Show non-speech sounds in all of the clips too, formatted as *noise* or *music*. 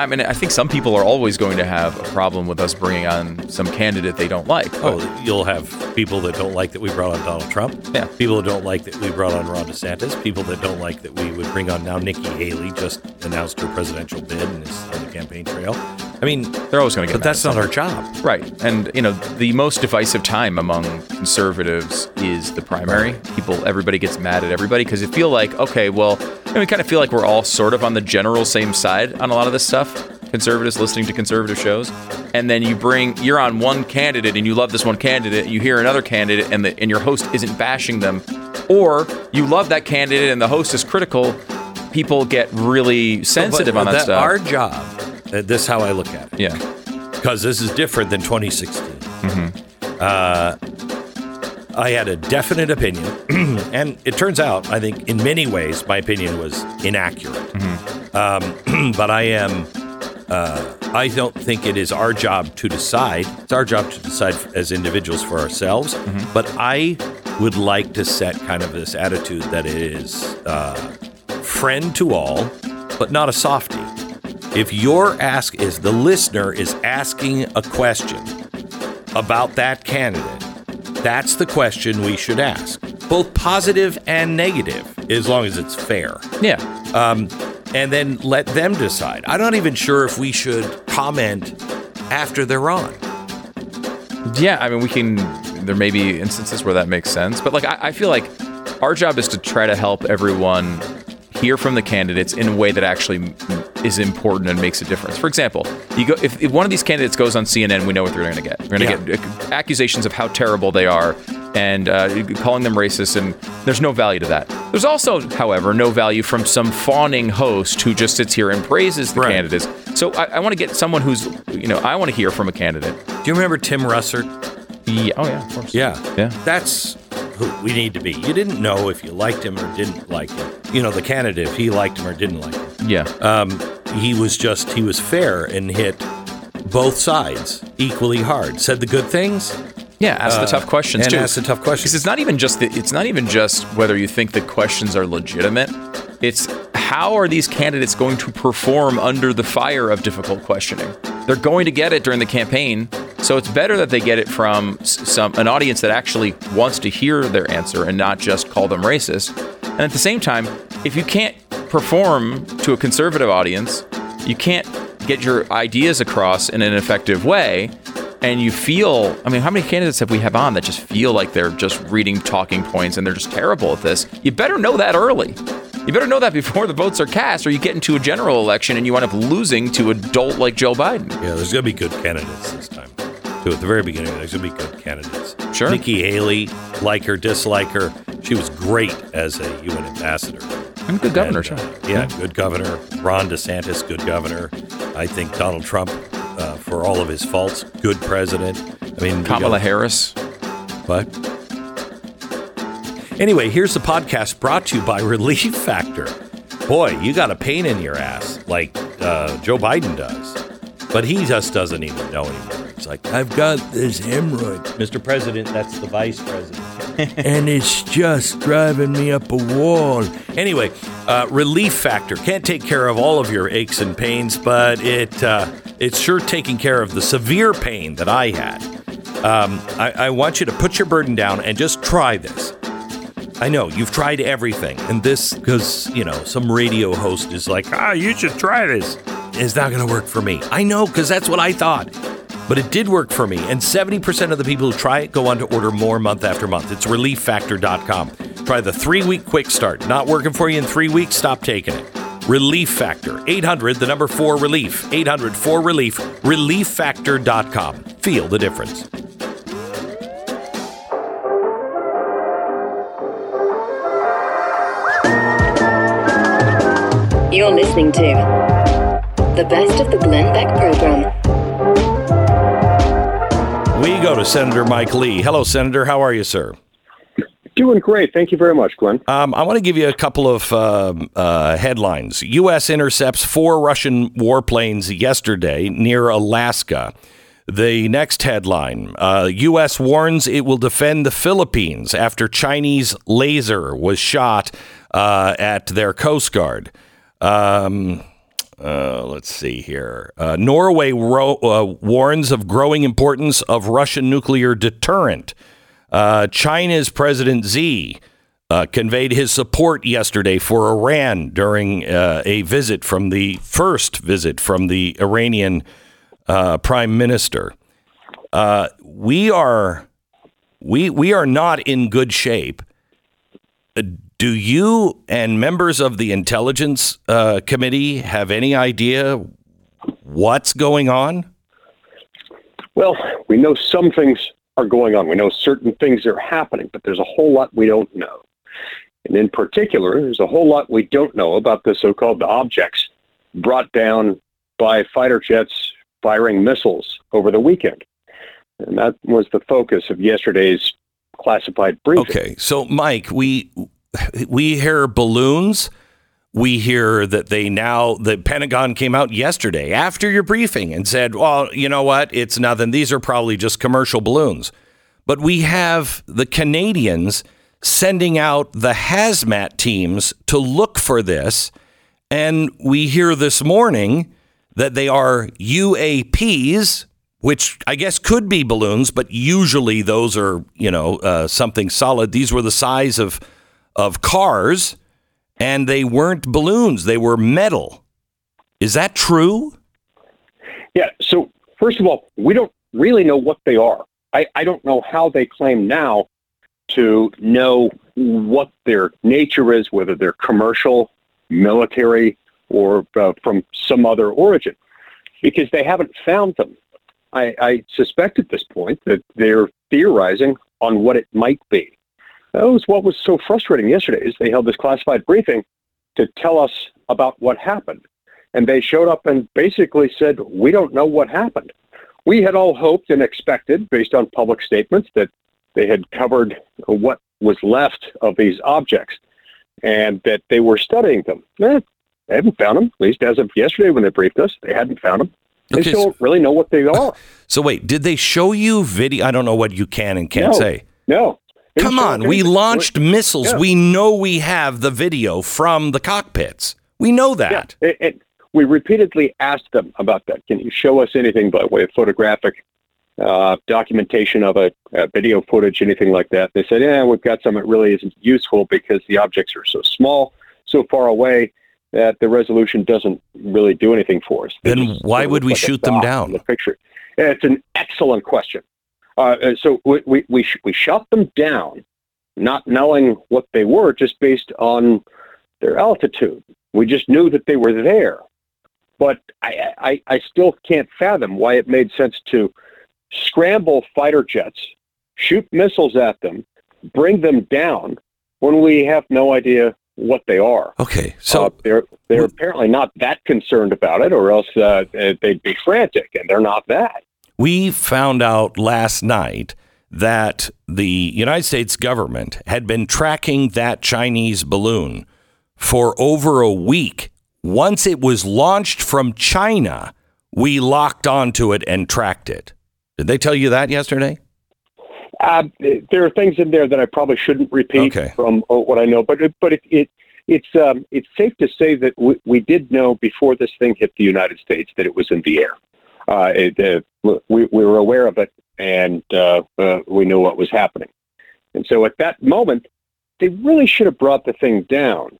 I mean, I think some people are always going to have a problem with us bringing on some candidate they don't like. Oh, you'll have people that don't like that we brought on Donald Trump. Yeah. People that don't like that we brought on Ron DeSantis. People that don't like that we would bring on now Nikki Haley just announced her presidential bid and is on the campaign trail. I mean, They're always going to get but that's at not our job. Right. And, you know, the most divisive time among conservatives is the primary. People, everybody gets mad at everybody because you feel like, okay, well, and we kind of feel like we're all sort of on the general same side on a lot of this stuff. Conservatives listening to conservative shows. And then you bring, you're on one candidate and you love this one candidate. You hear another candidate and, the, and your host isn't bashing them. Or you love that candidate and the host is critical. People get really sensitive But on that, stuff. Our job, this is how I look at it. yeah. because this is different than 2016. Mm-hmm. Uh, I had a definite opinion, *clears throat* and it turns out, I think, in many ways, my opinion was inaccurate. Mm-hmm. Um, *clears throat* but I am. Uh, I don't think it is our job to decide. It's our job to decide as individuals for ourselves. Mm-hmm. But I would like to set kind of this attitude that it is uh, friend to all, but not a softie. If your ask is the listener is asking a question about that candidate, that's the question we should ask, both positive and negative, as long as it's fair. Yeah. Um, and then let them decide. I'm not even sure if we should comment after they're on. Yeah, I mean, we can. There may be instances where that makes sense, but like, I, I feel like our job is to try to help everyone hear from the candidates in a way that actually is important and makes a difference. For example, you go if, if one of these candidates goes on CNN, we know what they're going to get. We're going to Yeah. get accusations of how terrible they are and uh, calling them racist, and there's no value to that. There's also, however, no value from some fawning host who just sits here and praises the Right. candidates. So I, I want to get someone who's, you know, I want to hear from a candidate. Do you remember Tim Russert? Yeah. Oh yeah. Of course. Yeah. Yeah. That's who we need to be. You didn't know if you liked him or didn't like him. You know, the candidate, if he liked him or didn't like him. Yeah. Um, he was just, he was fair and hit both sides equally hard. Said the good things Yeah, ask the Uh, tough questions and too. ask the tough questions. Because it's not even just the, it's not even just whether you think the questions are legitimate. It's how are these candidates going to perform under the fire of difficult questioning? They're going to get it during the campaign, so it's better that they get it from some an audience that actually wants to hear their answer and not just call them racist. And at the same time, if you can't perform to a conservative audience, you can't get your ideas across in an effective way and you feel i mean how many candidates have we have on that just feel like they're just reading talking points and they're just terrible at this you better know that early you better know that *laughs* before the votes are cast or you get into a general election and you wind up losing to a dolt like joe biden Yeah, there's going to be good candidates this time. Too, at the very beginning, there's going to be good candidates. Sure. Nikki Haley, like her, dislike her. She was great as a UN ambassador. and good governor And, uh, yeah, good governor. Ron DeSantis, good governor. I think Donald Trump, uh, for all of his faults, good president. I mean, kamala got- harris What? Anyway, here's the podcast brought to you by *laughs* Relief Factor. Boy, you got a pain in your ass like uh, Joe Biden does. But he just doesn't even know anymore. He's like, I've got this hemorrhoid. Mr. President, that's the vice president. *laughs* *laughs* and it's just driving me up a wall. Anyway, uh, Relief Factor can't take care of all of your aches and pains, but it uh, it's sure taking care of the severe pain that I had. Um, I, I want you to put your burden down and just try this. I know you've tried everything, and this because you know some radio host is like, ah, you should try this. is not going to work for me. I know because that's what I thought. But it did work for me. And 70% of the people who try it go on to order more month after month. It's relieffactor.com. Try the three week quick start. Not working for you in three weeks? Stop taking it. Relief Factor. 800, the number four relief. 800 4 relief. Relieffactor.com. Feel the difference. You're listening to the best of the Glenn Beck program. We go to Senator Mike Lee. Hello, Senator. How are you, sir? Doing great. Thank you very much, Glenn. Um, I want to give you a couple of uh, uh, headlines. U.S. intercepts four Russian warplanes yesterday near Alaska. The next headline uh, U.S. warns it will defend the Philippines after Chinese laser was shot uh, at their Coast Guard. Um, uh, let's see here. Uh, Norway ro- uh, warns of growing importance of Russian nuclear deterrent. Uh, China's President Xi uh, conveyed his support yesterday for Iran during a visit from the first visit from the Iranian prime minister. we are we we are not in good shape do you and members of the Intelligence uh, Committee have any idea what's going on? Well, we know some things are going on. We know certain things are happening, but there's a whole lot we don't know. And in particular, there's a whole lot we don't know about the so called objects brought down by fighter jets firing missiles over the weekend. And that was the focus of yesterday's classified briefing. Okay, so Mike, we we hear balloons. We hear that they now, the Pentagon came out yesterday after your briefing and said, well, you know what? It's nothing. These are probably just commercial balloons. But we have the Canadians sending out the hazmat teams to look for this. And we hear this morning that they are UAPs, which I guess could be balloons, but usually those are, you know, uh, something solid. These were the size of of cars, and they weren't balloons, they were metal. Is that true? Yeah. So, first of all, we don't really know what they are. I, I don't know how they claim now to know what their nature is, whether they're commercial, military, or uh, from some other origin, because they haven't found them. I, I suspect at this point that they're theorizing on what it might be. That was what was so frustrating yesterday is they held this classified briefing to tell us about what happened. And they showed up and basically said, we don't know what happened. We had all hoped and expected, based on public statements, that they had covered what was left of these objects and that they were studying them. Eh, they haven't found them, at least as of yesterday when they briefed us. They hadn't found them. They okay, don't really know what they are. *laughs* So wait, did they show you video? I don't know what you can and can't no, say. No, Come on, we launched missiles. Yeah. We know we have the video from the cockpits. We know that. Yeah. It, it, we repeatedly asked them about that. Can you show us anything by way of photographic uh, documentation of a, a, video footage, anything like that? They said, "Yeah, we've got some. It really isn't useful because the objects are so small, so far away." That the resolution doesn't really do anything for us. then why would we like shoot them down? The picture. It's an excellent question. Uh, so we we we, sh- we shot them down, not knowing what they were, just based on their altitude. We just knew that they were there, but I, I I still can't fathom why it made sense to scramble fighter jets, shoot missiles at them, bring them down when we have no idea what they are. Okay, so uh, they're they're apparently not that concerned about it, or else uh, they'd be frantic, and they're not that. We found out last night that the United States government had been tracking that Chinese balloon for over a week. Once it was launched from China, we locked onto it and tracked it. Did they tell you that yesterday? Uh, there are things in there that I probably shouldn't repeat okay. from uh, what I know, but it, but it, it it's um, it's safe to say that we, we did know before this thing hit the United States that it was in the air uh, it, uh, we, we were aware of it and uh, uh, we knew what was happening. And so at that moment, they really should have brought the thing down.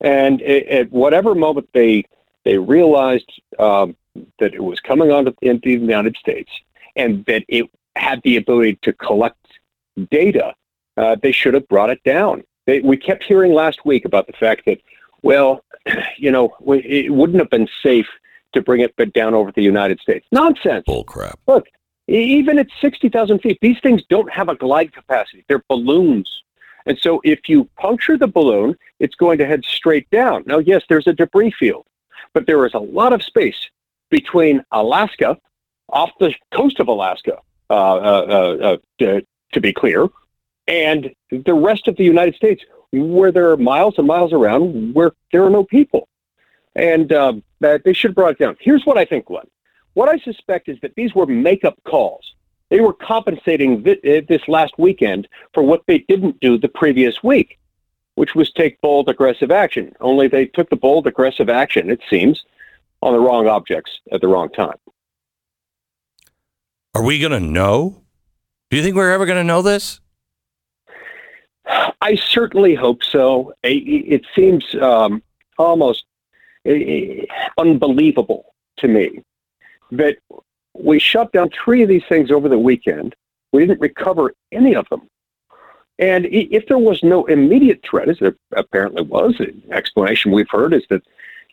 And at whatever moment they they realized um, that it was coming onto into the United States and that it had the ability to collect data, uh, they should have brought it down. They, we kept hearing last week about the fact that, well, *clears throat* you know, it wouldn't have been safe to bring it but down over the United States. Nonsense. Bull crap. Look, even at 60,000 feet, these things don't have a glide capacity. They're balloons. And so if you puncture the balloon, it's going to head straight down. Now, yes, there's a debris field, but there is a lot of space between Alaska, off the coast of Alaska, uh, uh, uh, uh to, to be clear, and the rest of the United States, where there are miles and miles around where there are no people. And um, they should have brought it down. Here's what I think, Glenn. What I suspect is that these were make-up calls. They were compensating uh, this last weekend for what they didn't do the previous week, which was take bold, aggressive action. Only they took the bold, aggressive action, it seems, on the wrong objects at the wrong time. Are we going to know? Do you think we're ever going to know this? I certainly hope so. It, seems um, almost unbelievable to me that we shut down three of these things over the weekend. We didn't recover any of them. And if there was no immediate threat, as there apparently was, the explanation we've heard is that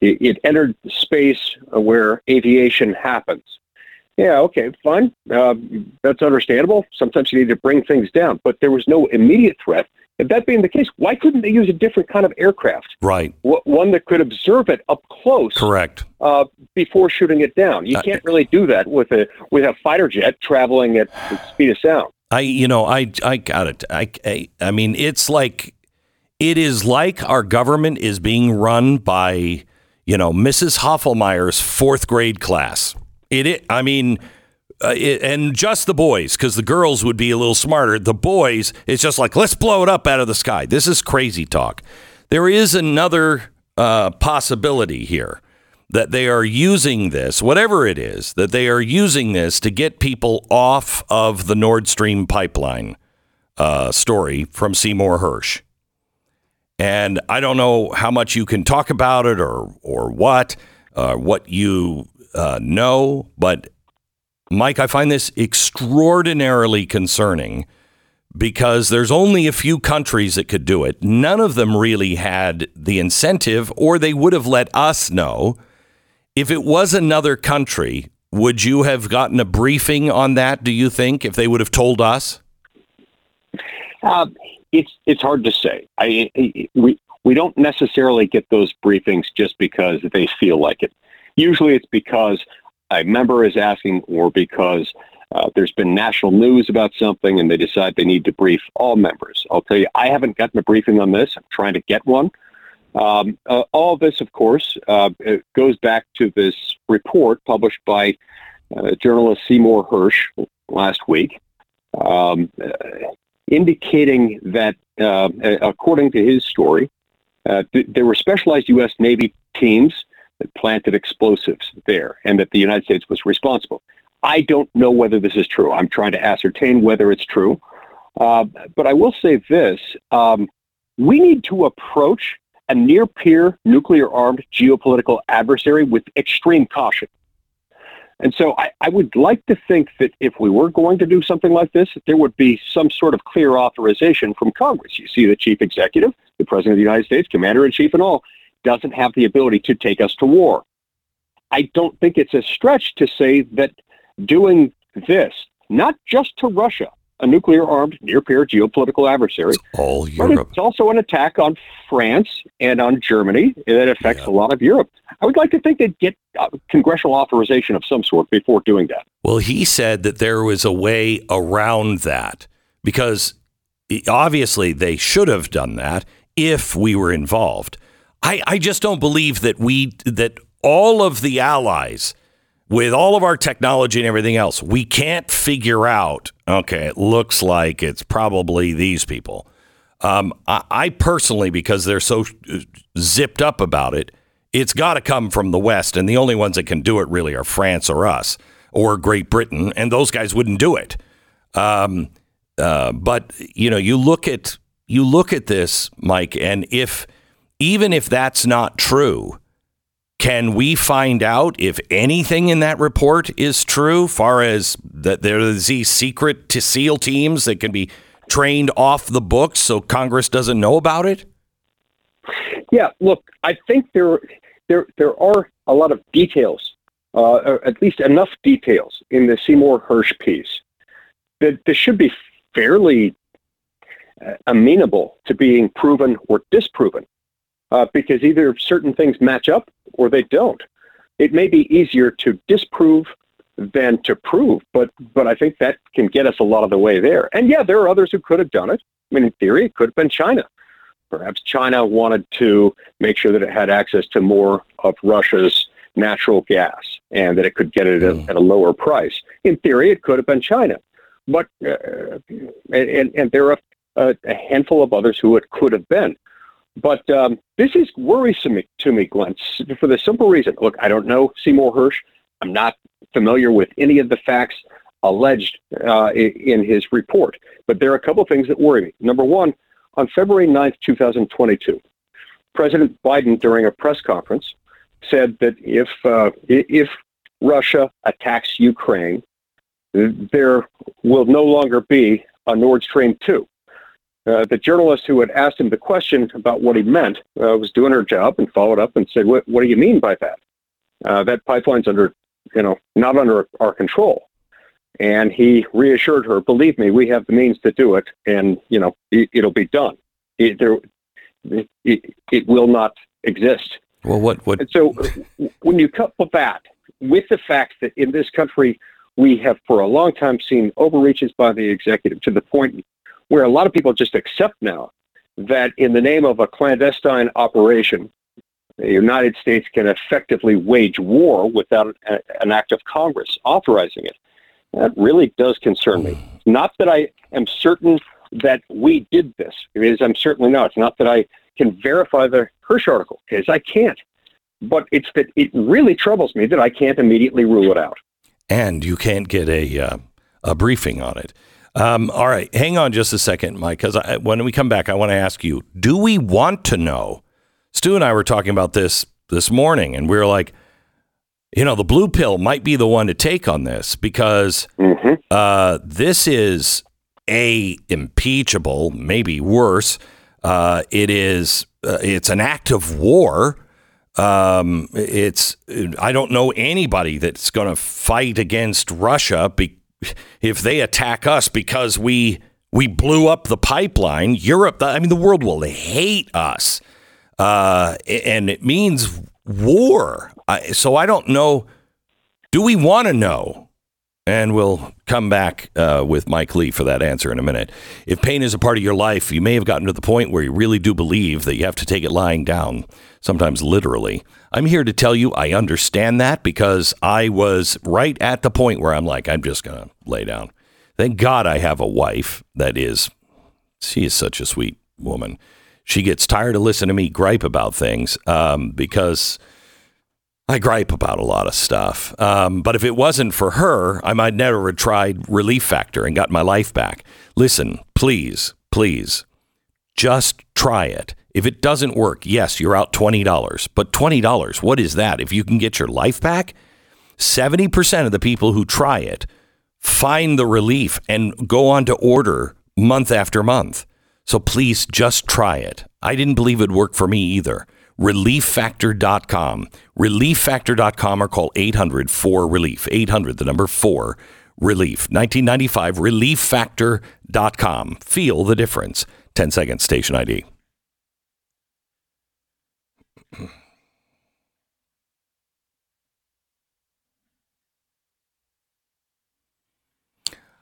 it entered space where aviation happens. Yeah, okay, fine. Uh, that's understandable. Sometimes you need to bring things down, but there was no immediate threat. If that being the case, why couldn't they use a different kind of aircraft? Right. one that could observe it up close. Correct. Uh, before shooting it down, you uh, can't really do that with a with a fighter jet traveling at the speed of sound. I, you know, I, I got it. I, I, I mean, it's like, it is like our government is being run by, you know, Mrs. Hoffelmeyer's fourth grade class. It, it I mean, uh, it, and just the boys, because the girls would be a little smarter. The boys, it's just like, let's blow it up out of the sky. This is crazy talk. There is another uh, possibility here that they are using this, whatever it is, that they are using this to get people off of the Nord Stream pipeline uh, story from Seymour Hersh. And I don't know how much you can talk about it or or what, uh, what you uh, know, but Mike, I find this extraordinarily concerning because there's only a few countries that could do it. None of them really had the incentive, or they would have let us know. If it was another country, would you have gotten a briefing on that? Do you think if they would have told us? Uh, it's it's hard to say. I, we we don't necessarily get those briefings just because they feel like it. Usually, it's because a member is asking or because uh, there's been national news about something and they decide they need to brief all members. I'll tell you, I haven't gotten a briefing on this. I'm trying to get one. Um, uh, all of this, of course, uh, goes back to this report published by uh, journalist Seymour Hersh last week, um, uh, indicating that, uh, according to his story, th- there were specialized U.S. Navy teams that planted explosives there and that the United States was responsible. I don't know whether this is true. I'm trying to ascertain whether it's true. Uh, but I will say this um, we need to approach a near peer nuclear armed geopolitical adversary with extreme caution. And so I, I, would like to think that if we were going to do something like this, there would be some sort of clear authorization from Congress. You see the chief executive, the president of the United States, commander in chief, and all doesn't have the ability to take us to war. I don't think it's a stretch to say that doing this, not just to Russia, a nuclear armed near peer geopolitical adversary, it's all Europe. it's also an attack on France and on Germany that affects yeah. a lot of Europe. I would like to think they'd get uh, congressional authorization of some sort before doing that. Well, he said that there was a way around that because obviously they should have done that if we were involved. I, I just don't believe that we that all of the allies with all of our technology and everything else, we can't figure out. Okay, it looks like it's probably these people. Um, I, I, personally, because they're so zipped up about it, it's got to come from the West, and the only ones that can do it really are France or us or Great Britain, and those guys wouldn't do it. Um, uh, but you know, you look at you look at this, Mike, and if even if that's not true, Can we find out if anything in that report is true, far as that there's these secret to SEAL teams that can be trained off the books so Congress doesn't know about it? Yeah, look, I think there there there are a lot of details, uh, or at least enough details in the Seymour Hersh piece that this should be fairly uh, amenable to being proven or disproven, uh, because either certain things match up or they don't. It may be easier to disprove than to prove, but but I think that can get us a lot of the way there. And yeah, there are others who could have done it. I mean, in theory, it could have been China. Perhaps China wanted to make sure that it had access to more of Russia's natural gas and that it could get it at, at a lower price. In theory, it could have been China. But uh, and, and there are a, a handful of others who it could have been. But um, this is worrisome to me, Glenn, for the simple reason. Look, I don't know Seymour Hersh. I'm not familiar with any of the facts alleged uh, in his report. But there are a couple of things that worry me. Number one, on February 9th, 2022, President Biden, during a press conference, said that if uh, if Russia attacks Ukraine, there will no longer be a Nord Stream 2. Uh, the journalist who had asked him the question about what he meant uh, was doing her job and followed up and said, "What, what do you mean by that? Uh, that pipeline's under, you know, not under our control." And he reassured her, "Believe me, we have the means to do it, and you know, it, will be done. It, there, it, it will not exist." Well, what what? And so, when you couple that with the fact that in this country we have for a long time seen overreaches by the executive to the point where a lot of people just accept now that in the name of a clandestine operation, the United States can effectively wage war without an act of Congress authorizing it. That really does concern me. Not that I am certain that we did this, because I'm certainly not. It's not that I can verify the Hersh article, because I can't. But it's that it really troubles me that I can't immediately rule it out. And you can't get a uh, a briefing on it. Um, all right, hang on just a second, Mike, because when we come back, I want to ask you: Do we want to know? Stu and I were talking about this this morning, and we were like, you know, the blue pill might be the one to take on this because mm-hmm. uh, this is a impeachable, maybe worse. Uh, it is uh, it's an act of war. Um, it's I don't know anybody that's going to fight against Russia be, if they attack us because we we blew up the pipeline, Europe, I mean, the world will hate us, uh, and it means war. I, so I don't know. Do we want to know? And we'll come back uh, with Mike Lee for that answer in a minute. If pain is a part of your life, you may have gotten to the point where you really do believe that you have to take it lying down, sometimes literally. I'm here to tell you I understand that because I was right at the point where I'm like, I'm just going to lay down. Thank God I have a wife that is, she is such a sweet woman. She gets tired of listening to me gripe about things um, because I gripe about a lot of stuff. Um, but if it wasn't for her, I might never have tried Relief Factor and got my life back. Listen, please, please, just try it. If it doesn't work, yes, you're out $20. But $20, what is that? If you can get your life back, 70% of the people who try it find the relief and go on to order month after month. So please just try it. I didn't believe it'd work for me either relieffactor.com. Relieffactor.com or call 800 4 Relief. 800, the number 4 Relief. 1995, relieffactor.com. Feel the difference. 10 seconds, station ID.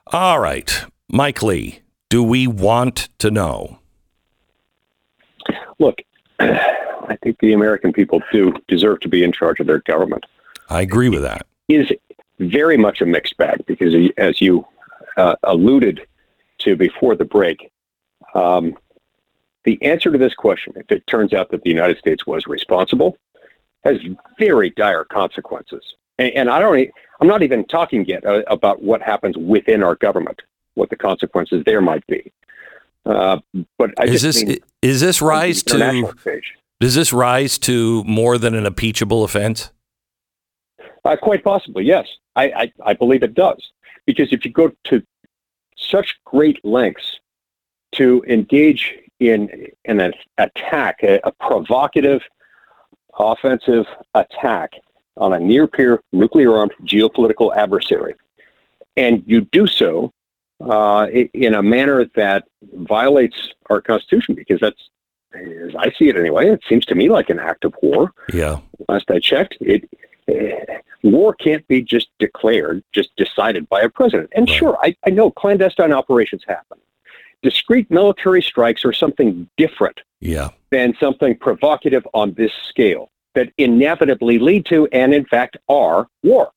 All right, Mike Lee, do we want to know? Look, I think the American people do deserve to be in charge of their government. I agree with that. It is very much a mixed bag because, as you uh, alluded to before the break, um, the answer to this question, if it turns out that the United States was responsible, has very dire consequences. And, and I don't, I'm not even talking yet uh, about what happens within our government, what the consequences there might be. Uh, but I is this is this rise to? Does this rise to more than an impeachable offense? Uh, quite possibly, yes. I, I, I believe it does. Because if you go to such great lengths to engage in, in an attack, a, a provocative offensive attack on a near peer nuclear armed geopolitical adversary, and you do so uh, in a manner that violates our Constitution, because that's, as I see it anyway, it seems to me like an act of war. Yeah. Last I checked, it uh, war can't be just declared, just decided by a president. And right. sure, I, I know clandestine operations happen. Discrete military strikes are something different yeah. than something provocative on this scale that inevitably lead to, and in fact are, war.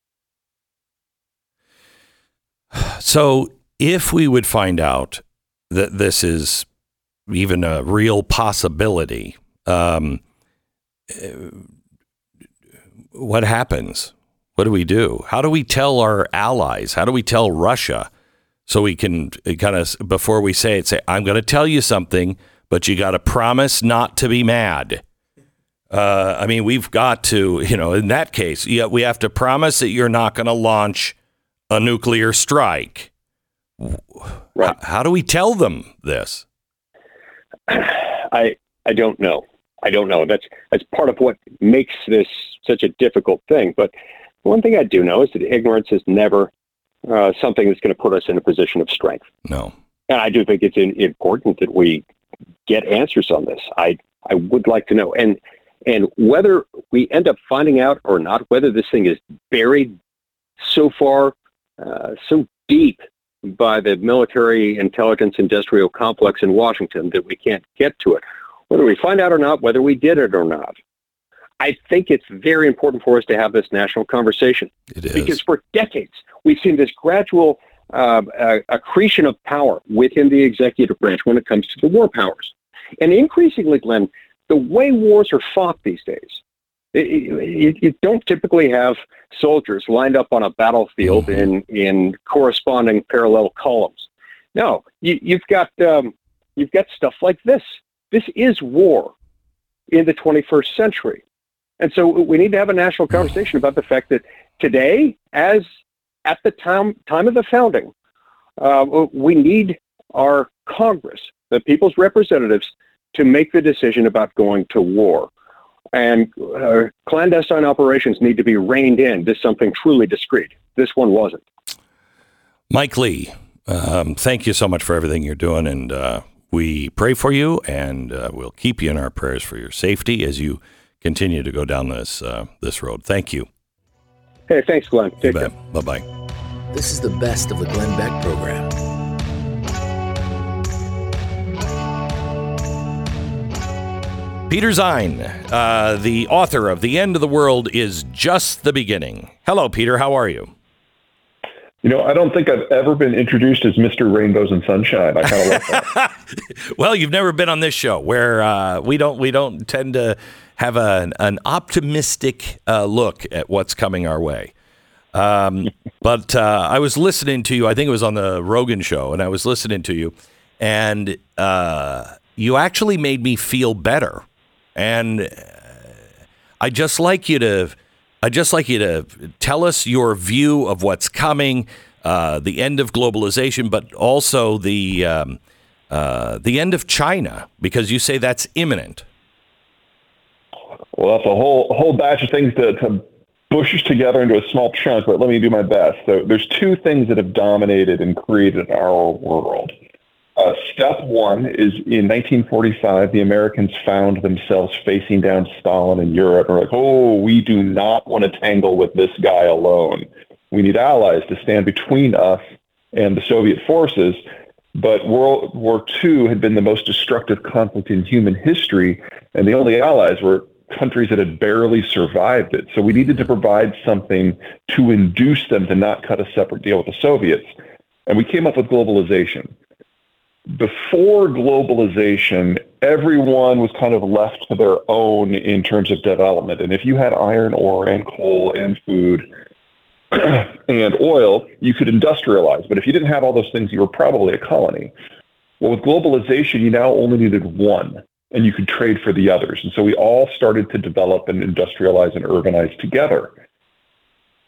So, if we would find out that this is even a real possibility, um, what happens? What do we do? How do we tell our allies? How do we tell Russia so we can kind of, before we say it, say, I'm going to tell you something, but you got to promise not to be mad? Uh, I mean, we've got to, you know, in that case, yeah, we have to promise that you're not going to launch a nuclear strike. Right. How, how do we tell them this? I I don't know. I don't know. That's that's part of what makes this such a difficult thing. But one thing I do know is that ignorance is never uh, something that's going to put us in a position of strength. No. And I do think it's in, important that we get answers on this. I I would like to know, and and whether we end up finding out or not, whether this thing is buried so far, uh, so deep by the military intelligence industrial complex in Washington that we can't get to it. Whether we find out or not, whether we did it or not, I think it's very important for us to have this national conversation. It is. Because for decades, we've seen this gradual uh, uh, accretion of power within the executive branch when it comes to the war powers. And increasingly, Glenn, the way wars are fought these days, you, you don't typically have soldiers lined up on a battlefield mm-hmm. in, in corresponding parallel columns. No, you, you've got um, you've got stuff like this. This is war in the 21st century. And so we need to have a national conversation about the fact that today, as at the time time of the founding, uh, we need our Congress, the people's representatives, to make the decision about going to war. And uh, clandestine operations need to be reined in to something truly discreet. This one wasn't. Mike Lee, um, thank you so much for everything you're doing, and uh, we pray for you, and uh, we'll keep you in our prayers for your safety as you continue to go down this uh, this road. Thank you. Hey, thanks, Glenn. Take care. Bye bye. This is the best of the Glenn Beck program. Peter Zeihan, uh, the author of The End of the World is Just the Beginning. Hello, Peter. How are you? You know, I don't think I've ever been introduced as Mr. Rainbows and Sunshine. I kind of like that. *laughs* well, you've never been on this show where uh, we don't we don't tend to have a, an optimistic uh, look at what's coming our way. Um, *laughs* but uh, I was listening to you. I think it was on the Rogan show, and I was listening to you, and uh, you actually made me feel better and uh, I just like you to, I just like you to tell us your view of what's coming, uh, the end of globalization, but also the um, uh, the end of China, because you say that's imminent. Well, that's a whole whole batch of things to, to together into a small chunk, but let me do my best. So there's two things that have dominated and created our world. Uh, step one is in 1945, the Americans found themselves facing down Stalin in Europe. And like, oh, we do not want to tangle with this guy alone. We need allies to stand between us and the Soviet forces. But World War II had been the most destructive conflict in human history, and the only allies were countries that had barely survived it. So we needed to provide something to induce them to not cut a separate deal with the Soviets. And we came up with globalization before globalization, everyone was kind of left to their own in terms of development. And if you had iron ore and coal and food *clears throat* and oil, you could industrialize. But if you didn't have all those things, you were probably a colony. Well, with globalization, you now only needed one. and you could trade for the others. And so we all started to develop and industrialize and urbanize together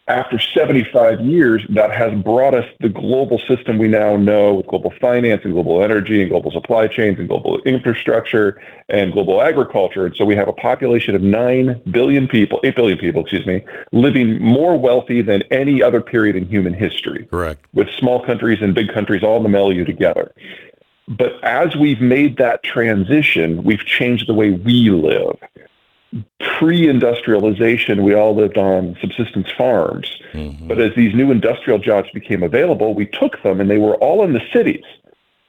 after 75 years, that has brought us the global system we now know with global finance and global energy and global supply chains and global infrastructure and global agriculture. And so we have a population of 9 billion people, 8 billion people, excuse me, living more wealthy than any other period in human history. Correct. With small countries and big countries all in the milieu together. But as we've made that transition, we've changed the way we live pre-industrialization, we all lived on subsistence farms. Mm-hmm. But as these new industrial jobs became available, we took them and they were all in the cities.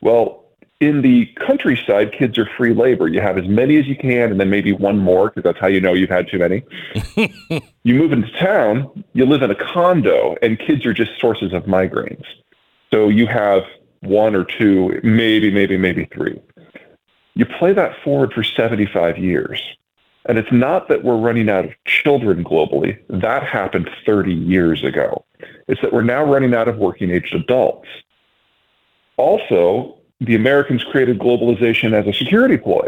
Well, in the countryside, kids are free labor. You have as many as you can and then maybe one more because that's how you know you've had too many. *laughs* you move into town, you live in a condo, and kids are just sources of migraines. So you have one or two, maybe, maybe, maybe three. You play that forward for 75 years and it's not that we're running out of children globally. That happened 30 years ago. It's that we're now running out of working age adults. Also, the Americans created globalization as a security ploy.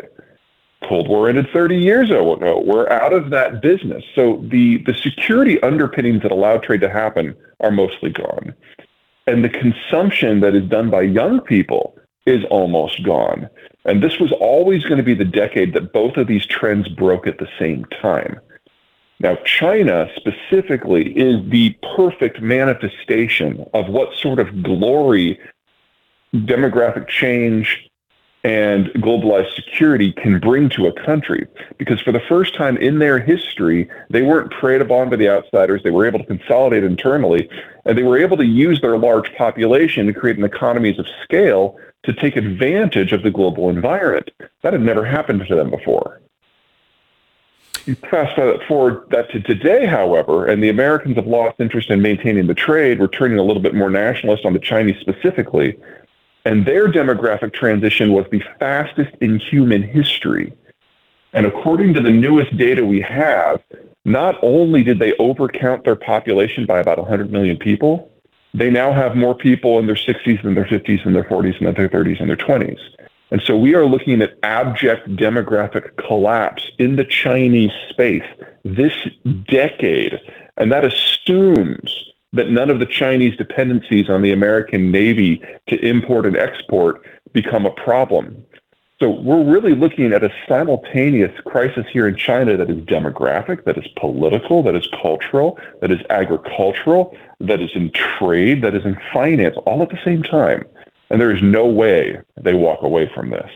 Cold War ended 30 years ago. We're out of that business. So the, the security underpinnings that allow trade to happen are mostly gone. And the consumption that is done by young people is almost gone. And this was always going to be the decade that both of these trends broke at the same time. Now, China specifically is the perfect manifestation of what sort of glory demographic change and globalized security can bring to a country. Because for the first time in their history, they weren't preyed upon by the outsiders. They were able to consolidate internally, and they were able to use their large population to create an economies of scale to take advantage of the global environment. That had never happened to them before. You fast forward that to today, however, and the Americans have lost interest in maintaining the trade. We're turning a little bit more nationalist on the Chinese specifically. And their demographic transition was the fastest in human history. And according to the newest data we have, not only did they overcount their population by about 100 million people, they now have more people in their 60s than their 50s and their 40s and their 30s and their 20s. And so we are looking at abject demographic collapse in the Chinese space this decade. And that assumes that none of the Chinese dependencies on the American Navy to import and export become a problem. So we're really looking at a simultaneous crisis here in China that is demographic, that is political, that is cultural, that is agricultural, that is in trade, that is in finance, all at the same time. And there is no way they walk away from this.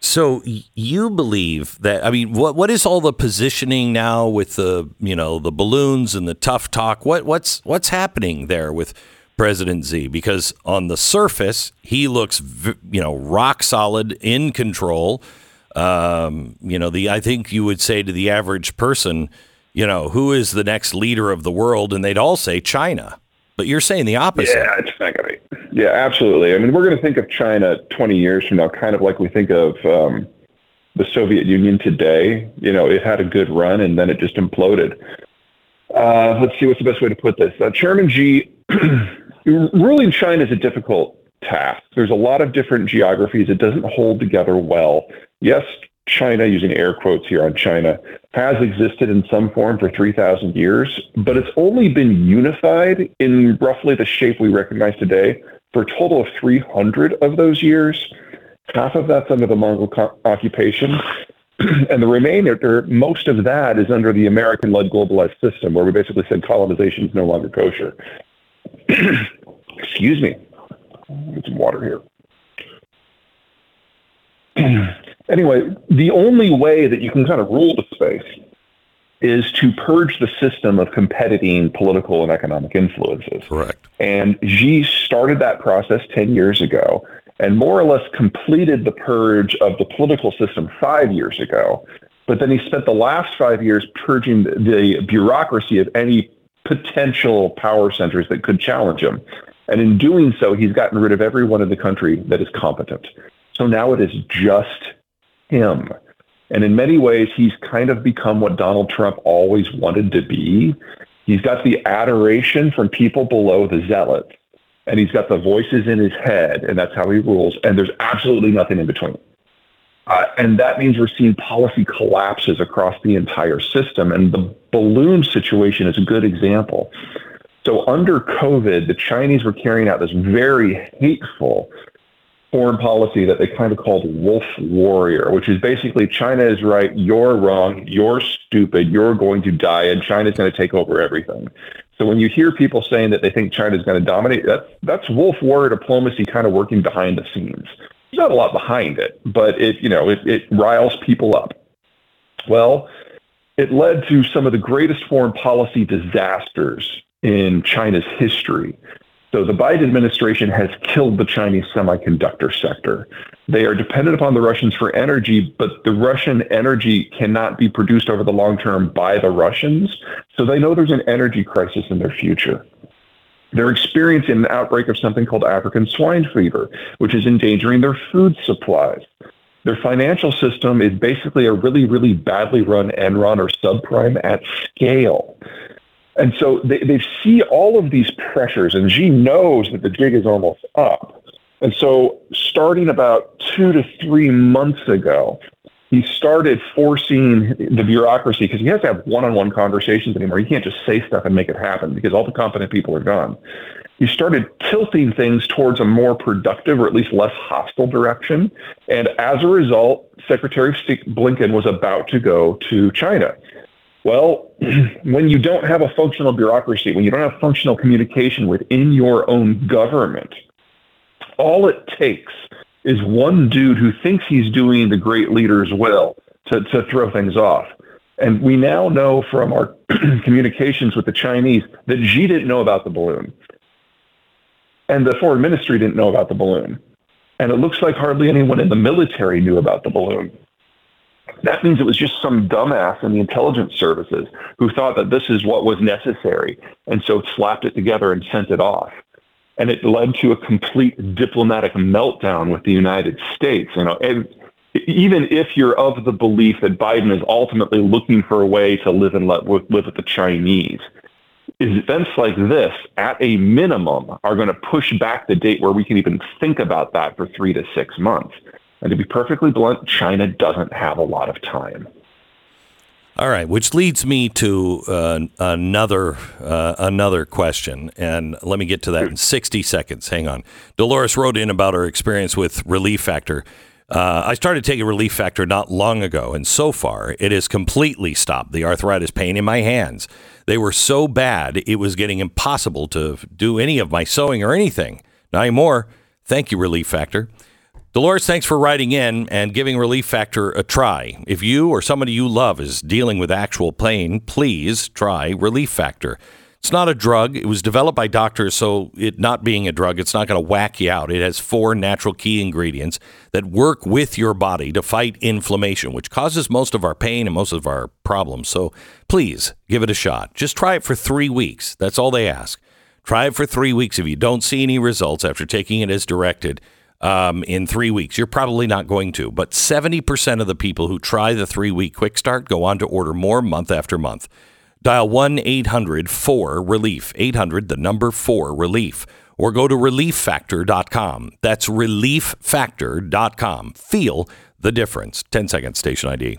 So you believe that? I mean, what what is all the positioning now with the you know the balloons and the tough talk? What what's what's happening there with President Xi because on the surface he looks you know rock solid in control. Um, you know the I think you would say to the average person, you know, who is the next leader of the world, and they'd all say China. But you're saying the opposite. Yeah, it's not going to be. Yeah, absolutely. I mean, we're going to think of China 20 years from now, kind of like we think of um, the Soviet Union today. You know, it had a good run and then it just imploded. Uh, let's see what's the best way to put this. Uh, Chairman Xi *clears throat* ruling China is a difficult task. There's a lot of different geographies. It doesn't hold together well. Yes, China, using air quotes here on China, has existed in some form for 3,000 years, but it's only been unified in roughly the shape we recognize today for a total of 300 of those years. Half of that's under the Mongol co- occupation, *clears throat* and the remainder, most of that is under the American-led globalized system, where we basically said colonization is no longer kosher. *clears throat* Excuse me. Get some water here. *clears throat* anyway, the only way that you can kind of rule the space is to purge the system of competing political and economic influences. Correct. And Xi started that process 10 years ago and more or less completed the purge of the political system five years ago. But then he spent the last five years purging the bureaucracy of any potential power centers that could challenge him. And in doing so, he's gotten rid of everyone in the country that is competent. So now it is just him. And in many ways, he's kind of become what Donald Trump always wanted to be. He's got the adoration from people below the zealots, and he's got the voices in his head, and that's how he rules. And there's absolutely nothing in between. Uh, and that means we're seeing policy collapses across the entire system. And the balloon situation is a good example. So under COVID, the Chinese were carrying out this very hateful foreign policy that they kind of called wolf warrior, which is basically China is right, you're wrong, you're stupid, you're going to die, and China's going to take over everything. So when you hear people saying that they think China is going to dominate, that's that's wolf warrior diplomacy kind of working behind the scenes. There's not a lot behind it, but it you know it, it riles people up. Well, it led to some of the greatest foreign policy disasters in China's history. So the Biden administration has killed the Chinese semiconductor sector. They are dependent upon the Russians for energy, but the Russian energy cannot be produced over the long term by the Russians. So they know there's an energy crisis in their future. They're experiencing an outbreak of something called African swine fever, which is endangering their food supplies. Their financial system is basically a really, really badly run Enron or subprime at scale. And so they, they see all of these pressures, and Xi knows that the jig is almost up. And so, starting about two to three months ago, he started forcing the bureaucracy because he has to have one on one conversations anymore. He can't just say stuff and make it happen because all the competent people are gone. He started tilting things towards a more productive or at least less hostile direction. And as a result, Secretary of State Blinken was about to go to China. Well, *clears throat* when you don't have a functional bureaucracy, when you don't have functional communication within your own government, all it takes is one dude who thinks he's doing the great leader's will to, to throw things off. And we now know from our *clears throat* communications with the Chinese that Xi didn't know about the balloon. And the foreign ministry didn't know about the balloon. And it looks like hardly anyone in the military knew about the balloon. That means it was just some dumbass in the intelligence services who thought that this is what was necessary and so slapped it together and sent it off. And it led to a complete diplomatic meltdown with the United States. You know, and even if you're of the belief that Biden is ultimately looking for a way to live and let live with the Chinese, events like this, at a minimum, are going to push back the date where we can even think about that for three to six months. And to be perfectly blunt, China doesn't have a lot of time. All right, which leads me to uh, another uh, another question, and let me get to that in 60 seconds. Hang on. Dolores wrote in about her experience with Relief Factor. Uh, I started taking Relief Factor not long ago, and so far it has completely stopped the arthritis pain in my hands. They were so bad it was getting impossible to do any of my sewing or anything. Not anymore. Thank you, Relief Factor. Dolores, thanks for writing in and giving Relief Factor a try. If you or somebody you love is dealing with actual pain, please try Relief Factor. It's not a drug. It was developed by doctors, so it not being a drug, it's not going to whack you out. It has four natural key ingredients that work with your body to fight inflammation, which causes most of our pain and most of our problems. So please give it a shot. Just try it for three weeks. That's all they ask. Try it for three weeks. If you don't see any results after taking it as directed, um, in three weeks. You're probably not going to, but 70% of the people who try the three week quick start go on to order more month after month. Dial 1 800 4 Relief, 800 the number 4 Relief, or go to relieffactor.com. That's relieffactor.com. Feel the difference. 10 seconds, station ID.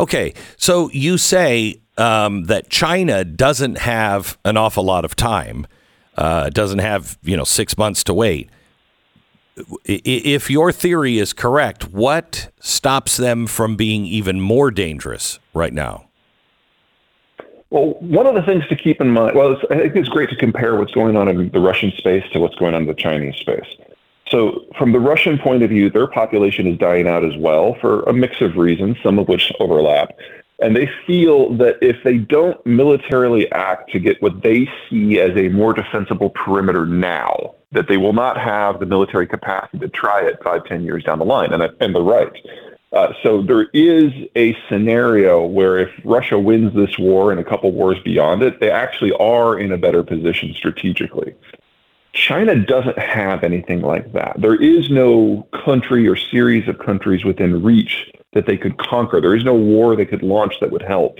Okay, so you say um, that China doesn't have an awful lot of time, uh, doesn't have you know six months to wait. If your theory is correct, what stops them from being even more dangerous right now? Well, one of the things to keep in mind, well, I think it's great to compare what's going on in the Russian space to what's going on in the Chinese space. So, from the Russian point of view, their population is dying out as well for a mix of reasons, some of which overlap. And they feel that if they don't militarily act to get what they see as a more defensible perimeter now, that they will not have the military capacity to try it five, ten years down the line. And, and they're right. Uh, so there is a scenario where if Russia wins this war and a couple wars beyond it, they actually are in a better position strategically. China doesn't have anything like that. There is no country or series of countries within reach that they could conquer. There is no war they could launch that would help.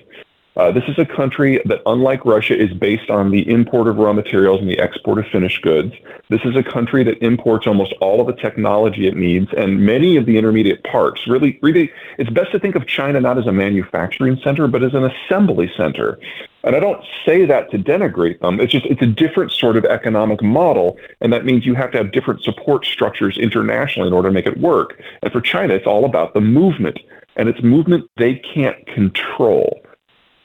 Uh, this is a country that, unlike Russia, is based on the import of raw materials and the export of finished goods. This is a country that imports almost all of the technology it needs and many of the intermediate parts. Really, really, it's best to think of China not as a manufacturing center, but as an assembly center. And I don't say that to denigrate them. It's just it's a different sort of economic model, and that means you have to have different support structures internationally in order to make it work. And for China, it's all about the movement, and it's movement they can't control.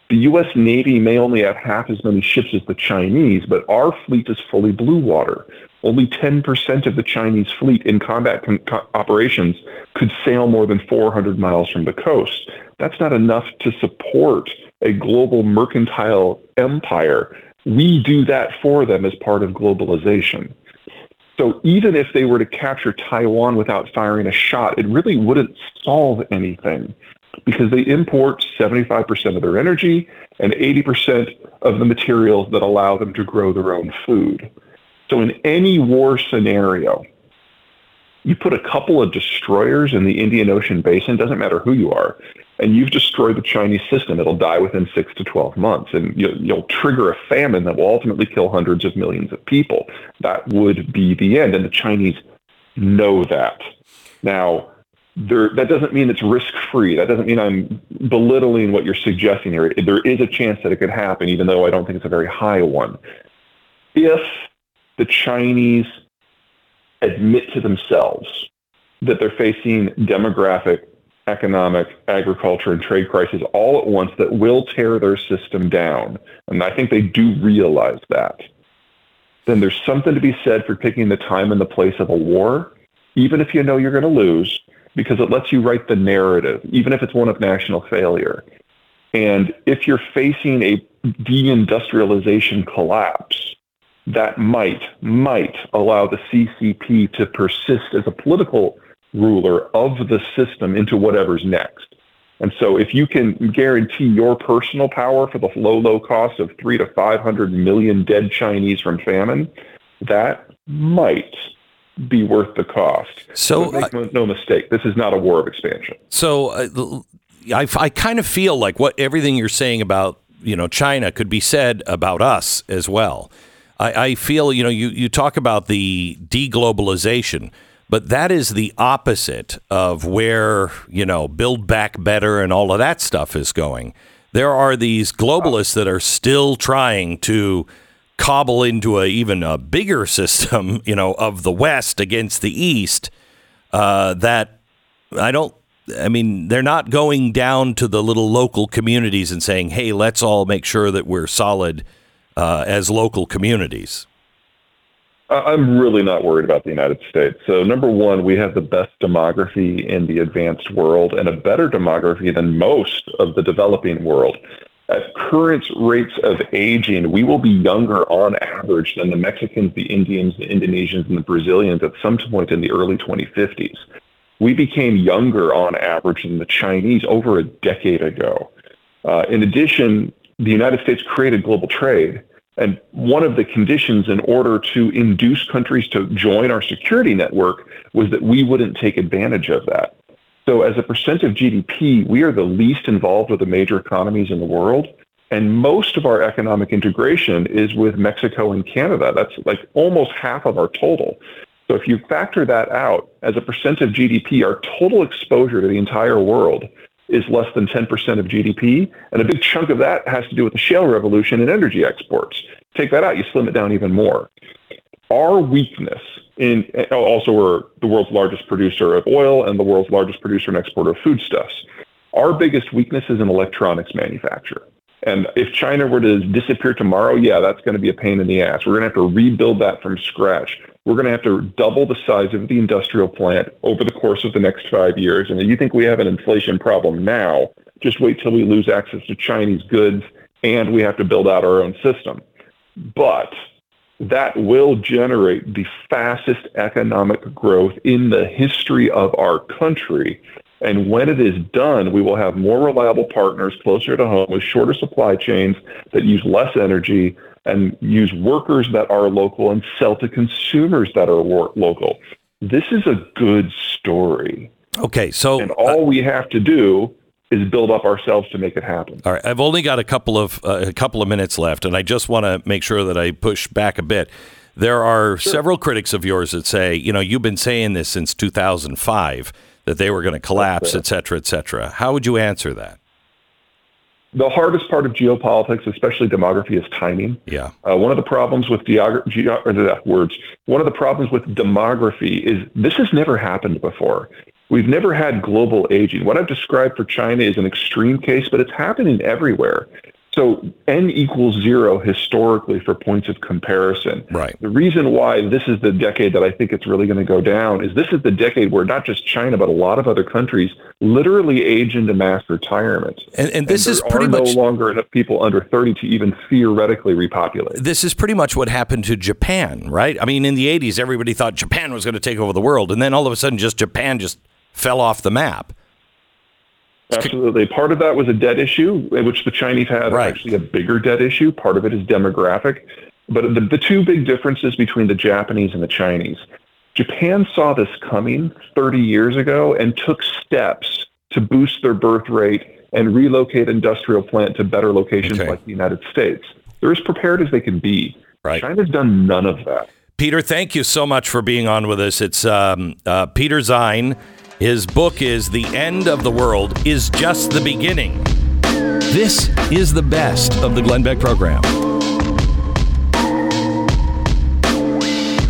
The U.S. Navy may only have half as many ships as the Chinese, but our fleet is fully blue water. Only 10% of the Chinese fleet in combat con- co- operations could sail more than 400 miles from the coast. That's not enough to support a global mercantile empire. We do that for them as part of globalization. So even if they were to capture Taiwan without firing a shot, it really wouldn't solve anything because they import 75% of their energy and 80% of the materials that allow them to grow their own food. So in any war scenario, you put a couple of destroyers in the Indian Ocean basin, doesn't matter who you are, and you've destroyed the Chinese system. It'll die within six to 12 months, and you'll, you'll trigger a famine that will ultimately kill hundreds of millions of people. That would be the end, and the Chinese know that. Now, there, that doesn't mean it's risk free. That doesn't mean I'm belittling what you're suggesting here. There is a chance that it could happen, even though I don't think it's a very high one. If the Chinese admit to themselves that they're facing demographic, economic, agriculture, and trade crises all at once that will tear their system down, and I think they do realize that, then there's something to be said for picking the time and the place of a war, even if you know you're going to lose because it lets you write the narrative, even if it's one of national failure. And if you're facing a deindustrialization collapse, that might, might allow the CCP to persist as a political ruler of the system into whatever's next. And so if you can guarantee your personal power for the low, low cost of three to 500 million dead Chinese from famine, that might be worth the cost. So make uh, no mistake, this is not a war of expansion. So uh, I, I kind of feel like what everything you're saying about you know China could be said about us as well. I, I feel you know you you talk about the deglobalization. But that is the opposite of where, you know, build back better and all of that stuff is going. There are these globalists that are still trying to cobble into a even a bigger *laughs* system, you know, of the West against the East. Uh, that I don't. I mean, they're not going down to the little local communities and saying, "Hey, let's all make sure that we're solid uh, as local communities." I'm really not worried about the United States. So, number one, we have the best demography in the advanced world and a better demography than most of the developing world. At current rates of aging, we will be younger on average than the Mexicans, the Indians, the Indonesians, and the Brazilians at some point in the early 2050s. We became younger on average than the Chinese over a decade ago. Uh, in addition, the United States created global trade. And one of the conditions in order to induce countries to join our security network was that we wouldn't take advantage of that. So as a percent of GDP, we are the least involved with the major economies in the world. And most of our economic integration is with Mexico and Canada. That's like almost half of our total. So if you factor that out as a percent of GDP, our total exposure to the entire world is less than 10% of GDP. And a big chunk of that has to do with the shale revolution and energy exports. Take that out, you slim it down even more. Our weakness in also we're the world's largest producer of oil and the world's largest producer and exporter of foodstuffs. Our biggest weakness is in electronics manufacture. And if China were to disappear tomorrow, yeah, that's going to be a pain in the ass. We're going to have to rebuild that from scratch. We're going to have to double the size of the industrial plant over the course of the next five years. And you think we have an inflation problem now, just wait till we lose access to Chinese goods and we have to build out our own system. But that will generate the fastest economic growth in the history of our country. And when it is done, we will have more reliable partners closer to home with shorter supply chains that use less energy and use workers that are local and sell to consumers that are local. This is a good story. Okay, so and all uh, we have to do is build up ourselves to make it happen. All right, I've only got a couple of uh, a couple of minutes left, and I just want to make sure that I push back a bit. There are sure. several critics of yours that say, you know, you've been saying this since 2005 that they were going to collapse, et cetera, et cetera. How would you answer that? The hardest part of geopolitics, especially demography, is timing. Yeah. Uh, one of the problems with geog- ge- or words. One of the problems with demography is this has never happened before. We've never had global aging. What I've described for China is an extreme case, but it's happening everywhere. So n equals zero historically for points of comparison. Right. The reason why this is the decade that I think it's really going to go down is this is the decade where not just China but a lot of other countries literally age into mass retirement. And, and this and is pretty much no longer enough people under 30 to even theoretically repopulate. This is pretty much what happened to Japan, right? I mean, in the 80s, everybody thought Japan was going to take over the world, and then all of a sudden, just Japan just fell off the map. Absolutely. Part of that was a debt issue, which the Chinese had right. actually a bigger debt issue. Part of it is demographic. But the, the two big differences between the Japanese and the Chinese Japan saw this coming 30 years ago and took steps to boost their birth rate and relocate industrial plant to better locations okay. like the United States. They're as prepared as they can be. Right. China's done none of that. Peter, thank you so much for being on with us. It's um, uh, Peter Zeihan. His book is The End of the World is Just the Beginning. This is the best of the Glenn Beck program.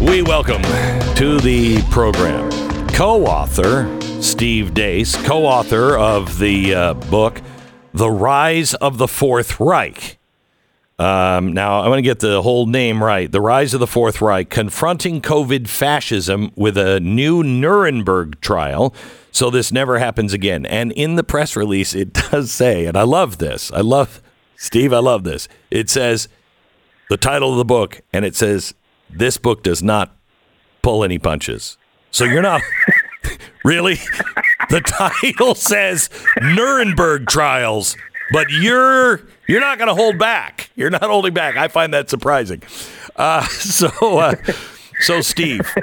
We welcome to the program co author Steve Deace, co author of the uh, book The Rise of the Fourth Reich. Um, now, I want to get the whole name right. The Rise of the Fourth Reich, confronting COVID fascism with a new Nuremberg trial. So this never happens again. And in the press release, it *laughs* does say, and I love this. I love, Steve, I love this. It says the title of the book, and it says, This book does not pull any punches. So you're not. *laughs* really? *laughs* The title says Nuremberg trials, but you're you're not going to hold back. You're not holding back. I find that surprising. Uh, *laughs* so, uh, so Steve,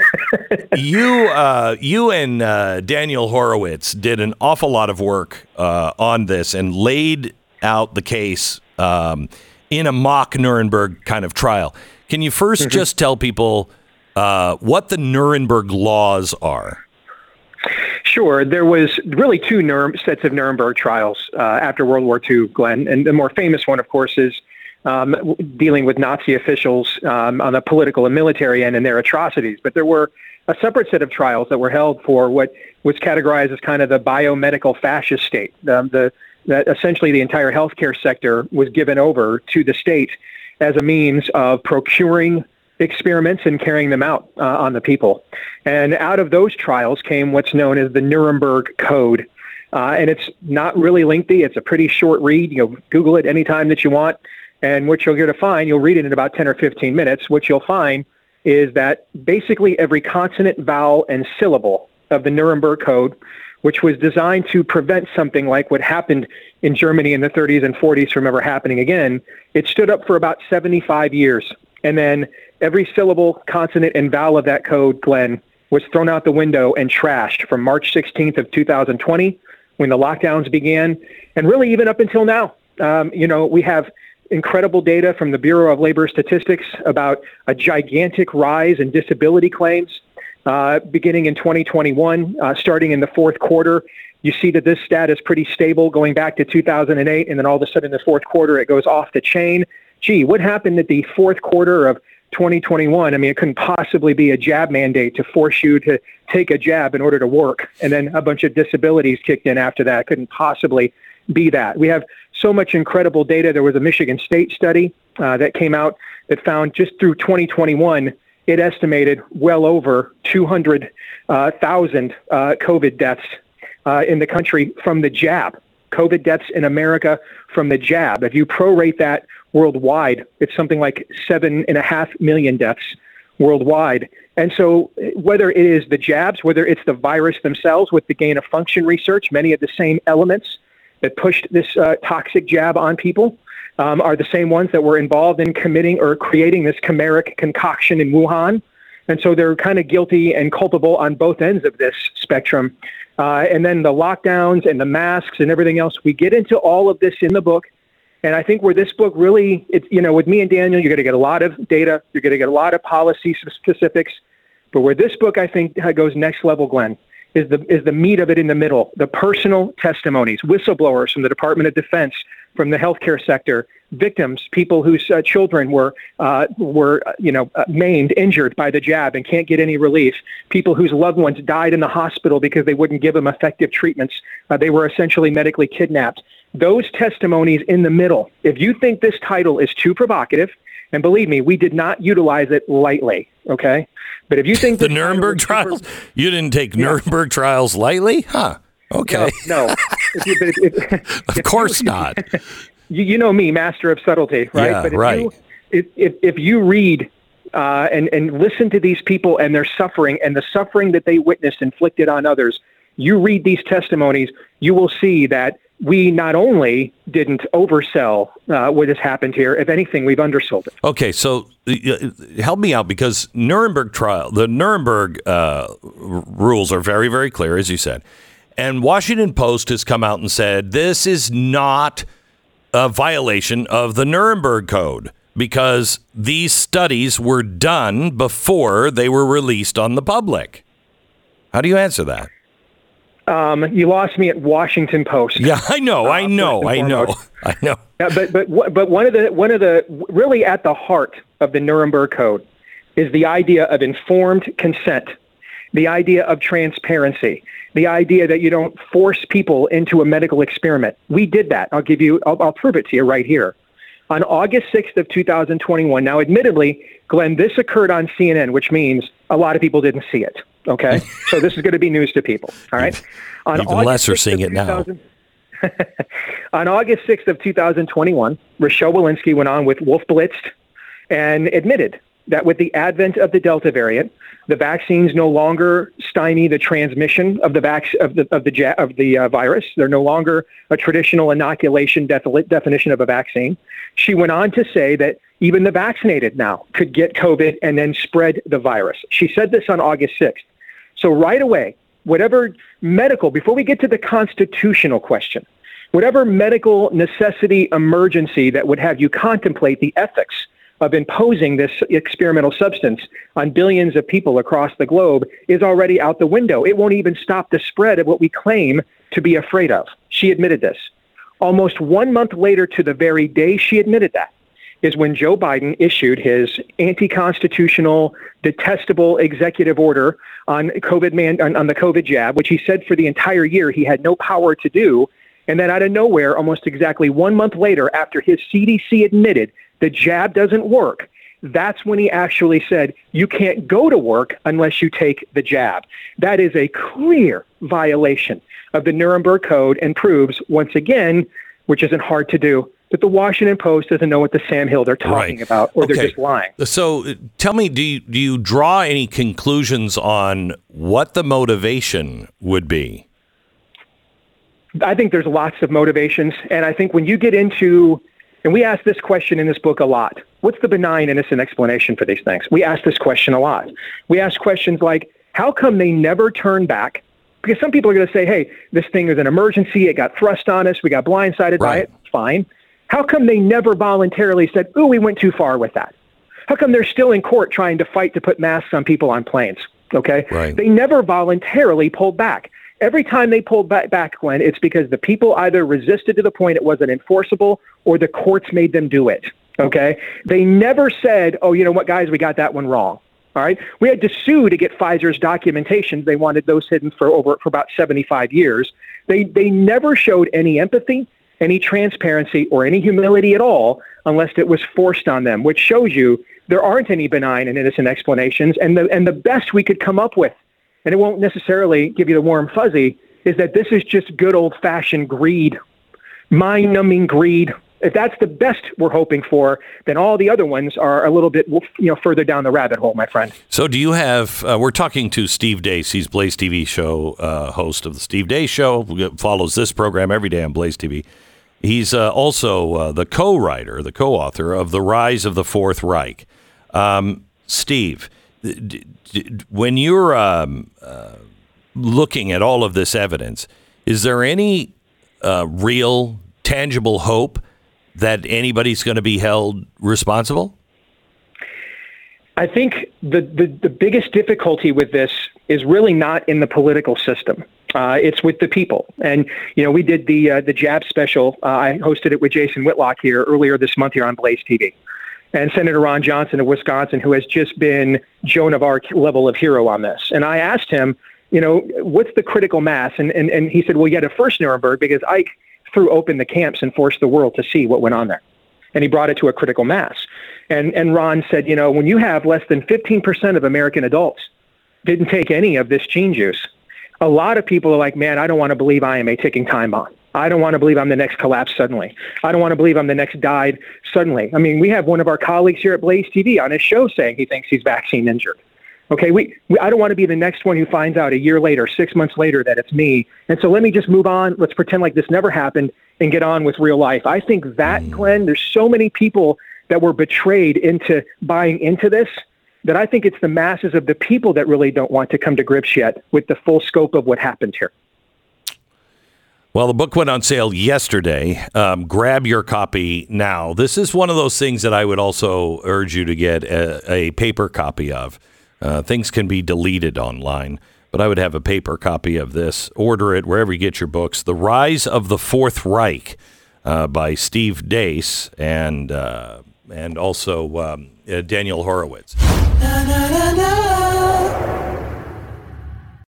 you uh, you and uh, Daniel Horowitz did an awful lot of work uh, on this and laid out the case um, in a mock Nuremberg kind of trial. Can you 1st mm-hmm. just tell people uh, what the Nuremberg laws are? Sure. There was really two Nurem- sets of Nuremberg trials uh, after World War II, Glenn. And the more famous one, of course, is um, dealing with Nazi officials um, on the political and military end and their atrocities. But there were a separate set of trials that were held for what was categorized as kind of the biomedical fascist state. Um, the that essentially the entire healthcare sector was given over to the state as a means of procuring experiments and carrying them out uh, on the people. And out of those trials came what's known as the Nuremberg Code. Uh, and it's not really lengthy. It's a pretty short read. You know, Google it anytime that you want. And what you'll going to find, you'll read it in about 10 or 15 minutes. What you'll find is that basically every consonant, vowel, and syllable of the Nuremberg Code, which was designed to prevent something like what happened in Germany in the 30s and 40s from ever happening again, it stood up for about 75 years. And then every syllable, consonant, and vowel of that code, Glenn, was thrown out the window and trashed from March 16th of 2020 when the lockdowns began, and really even up until now. Um, you know, we have incredible data from the Bureau of Labor Statistics about a gigantic rise in disability claims uh, beginning in 2021, uh, starting in the fourth quarter. You see that this stat is pretty stable going back to 2008, and then all of a sudden in the fourth quarter it goes off the chain. Gee, what happened at the fourth quarter of 2021, I mean, it couldn't possibly be a jab mandate to force you to take a jab in order to work. And then a bunch of disabilities kicked in after that. It couldn't possibly be that. We have so much incredible data. There was a Michigan State study uh, that came out that found just through 2021, it estimated well over 200,000 uh, uh, COVID deaths uh, in the country from the jab. COVID deaths in America from the jab. If you prorate that worldwide. It's something like seven and a half million deaths worldwide. And so, whether it is the jabs, whether it's the virus themselves with the gain of function research, many of the same elements that pushed this uh, toxic jab on people um, are the same ones that were involved in committing or creating this chimeric concoction in Wuhan. And so they're kind of guilty and culpable on both ends of this spectrum. Uh, and then the lockdowns and the masks and everything else, we get into all of this in the book. And I think where this book really, it's, you know, with me and Daniel, you're going to get a lot of data, you're going to get a lot of policy specifics. But where this book, I think, goes next level, Glenn, is the is the meat of it in the middle. The personal testimonies, whistleblowers from the Department of Defense, from the healthcare sector, victims, people whose uh, children were uh, were uh, you know uh, maimed, injured by the jab and can't get any relief. People whose loved ones died in the hospital because they wouldn't give them effective treatments. Uh, they were essentially medically kidnapped. Those testimonies in the middle. If you think this title is too provocative, and believe me, we did not utilize it lightly. Okay, but if you think *laughs* the Nuremberg trials, you didn't take yeah. Nuremberg trials lightly, huh? Okay. No. no. *laughs* if you, if, if, *laughs* of course you, not. You, you, know me, master of subtlety, right? Yeah, but if right. You, if, if, if you read uh, and, and listen to these people and their suffering and the suffering that they witnessed inflicted on others, you read these testimonies, you will see that we not only didn't oversell uh, what has happened here, if anything, we've undersold it. Okay, so uh, help me out because Nuremberg trial, the Nuremberg uh, rules are very, very clear, as you said. And Washington Post has come out and said this is not a violation of the Nuremberg Code because these studies were done before they were released on the public. How do you answer that? Um, you lost me at Washington Post. Yeah, I know, I uh, know, I know, *laughs* I know. Yeah, but but but one of the one of the really at the heart of the Nuremberg Code is the idea of informed consent, the idea of transparency, the idea that you don't force people into a medical experiment. We did that. I'll give you. I'll, I'll prove it to you right here. On August 6th of 2021. Now, admittedly, Glenn, this occurred on CNN, which means a lot of people didn't see it. Okay, *laughs* so this is going to be news to people. All right. *laughs* On Even August less are seeing it now. *laughs* on August 6th of 2021, Rochelle Walensky went on with Wolf Blitz and admitted that with the advent of the Delta variant, the vaccines no longer stymie the transmission of the vac- of the of the of the uh, virus. They're no longer a traditional inoculation def- definition of a vaccine. She went on to say that even the vaccinated now could get COVID and then spread the virus. She said this on August 6th. So right away, whatever medical, before we get to the constitutional question, whatever medical necessity emergency that would have you contemplate the ethics of imposing this experimental substance on billions of people across the globe is already out the window. It won't even stop the spread of what we claim to be afraid of. She admitted this. Almost one month later, to the very day she admitted that, is when Joe Biden issued his anti-constitutional, detestable executive order on COVID man on, on the COVID jab, which he said for the entire year he had no power to do. And then out of nowhere, almost exactly one month later, after his CDC admitted the jab doesn't work, that's when he actually said, you can't go to work unless you take the jab. That is a clear violation of the Nuremberg Code and proves, once again, which isn't hard to do, that the Washington Post doesn't know what the Sam Hill they're talking right. about, or okay. they're just lying. So, uh, tell me, do you, do you draw any conclusions on what the motivation would be? I think there's lots of motivations, and I think when you get into and we ask this question in this book a lot. What's the benign, innocent explanation for these things? We ask this question a lot. We ask questions like, how come they never turn back? Because some people are going to say, hey, this thing is an emergency. It got thrust on us. We got blindsided right. by it. Fine. How come they never voluntarily said, ooh, we went too far with that? How come they're still in court trying to fight to put masks on people on planes? Okay. Right. They never voluntarily pulled back. Every time they pulled back, back, Glenn, it's because the people either resisted to the point it wasn't enforceable or the courts made them do it. Okay? They never said, oh, you know what, guys, we got that one wrong. All right. We had to sue to get Pfizer's documentation. They wanted those hidden for over for about 75 years. They they never showed any empathy, any transparency, or any humility at all, unless it was forced on them, which shows you there aren't any benign and innocent explanations. And the and the best we could come up with and it won't necessarily give you the warm fuzzy, is that this is just good old fashioned greed, mind numbing greed. If that's the best we're hoping for, then all the other ones are a little bit you know further down the rabbit hole, my friend. So, do you have? Uh, we're talking to Steve Deace. He's Blaze TV show uh, host of the Steve Deace Show. Follows this program every day on Blaze TV. He's uh, also uh, the co-writer, the co-author of The Rise of the Fourth Reich. Um, Steve, when you're um, uh, looking at all of this evidence, is there any uh, real, tangible hope that anybody's going to be held responsible? I think the, the, the biggest difficulty with this is really not in the political system. Uh, it's with the people. And, you know, we did the, uh, the jab special. Uh, I hosted it with Jason Whitlock here earlier this month here on Blaze TV. And Senator Ron Johnson of Wisconsin, who has just been Joan of Arc level of hero on this. And I asked him, you know, what's the critical mass? And, and, and he said, well, you had a first Nuremberg because Ike threw open the camps and forced the world to see what went on there. And he brought it to a critical mass. And, and Ron said, you know, when you have less than 15% of American adults didn't take any of this gene juice, a lot of people are like, man, I don't want to believe I am a ticking time bomb. I don't want to believe I'm the next collapse suddenly. I don't want to believe I'm the next died suddenly. I mean, we have one of our colleagues here at Blaze TV on his show saying he thinks he's vaccine injured. Okay, we, we, I don't want to be the next one who finds out a year later, six months later, that it's me. And so let me just move on. Let's pretend like this never happened and get on with real life. I think that. Glenn, there's so many people that were betrayed into buying into this that I think it's the masses of the people that really don't want to come to grips yet with the full scope of what happened here. Well, the book went on sale yesterday. Um, grab your copy now. This is one of those things that I would also urge you to get a, a paper copy of. Uh, things can be deleted online, but I would have a paper copy of this. Order it wherever you get your books. The Rise of the Fourth Reich uh, by Steve Deace and uh, and also um, uh, Daniel Horowitz. Na, na, na,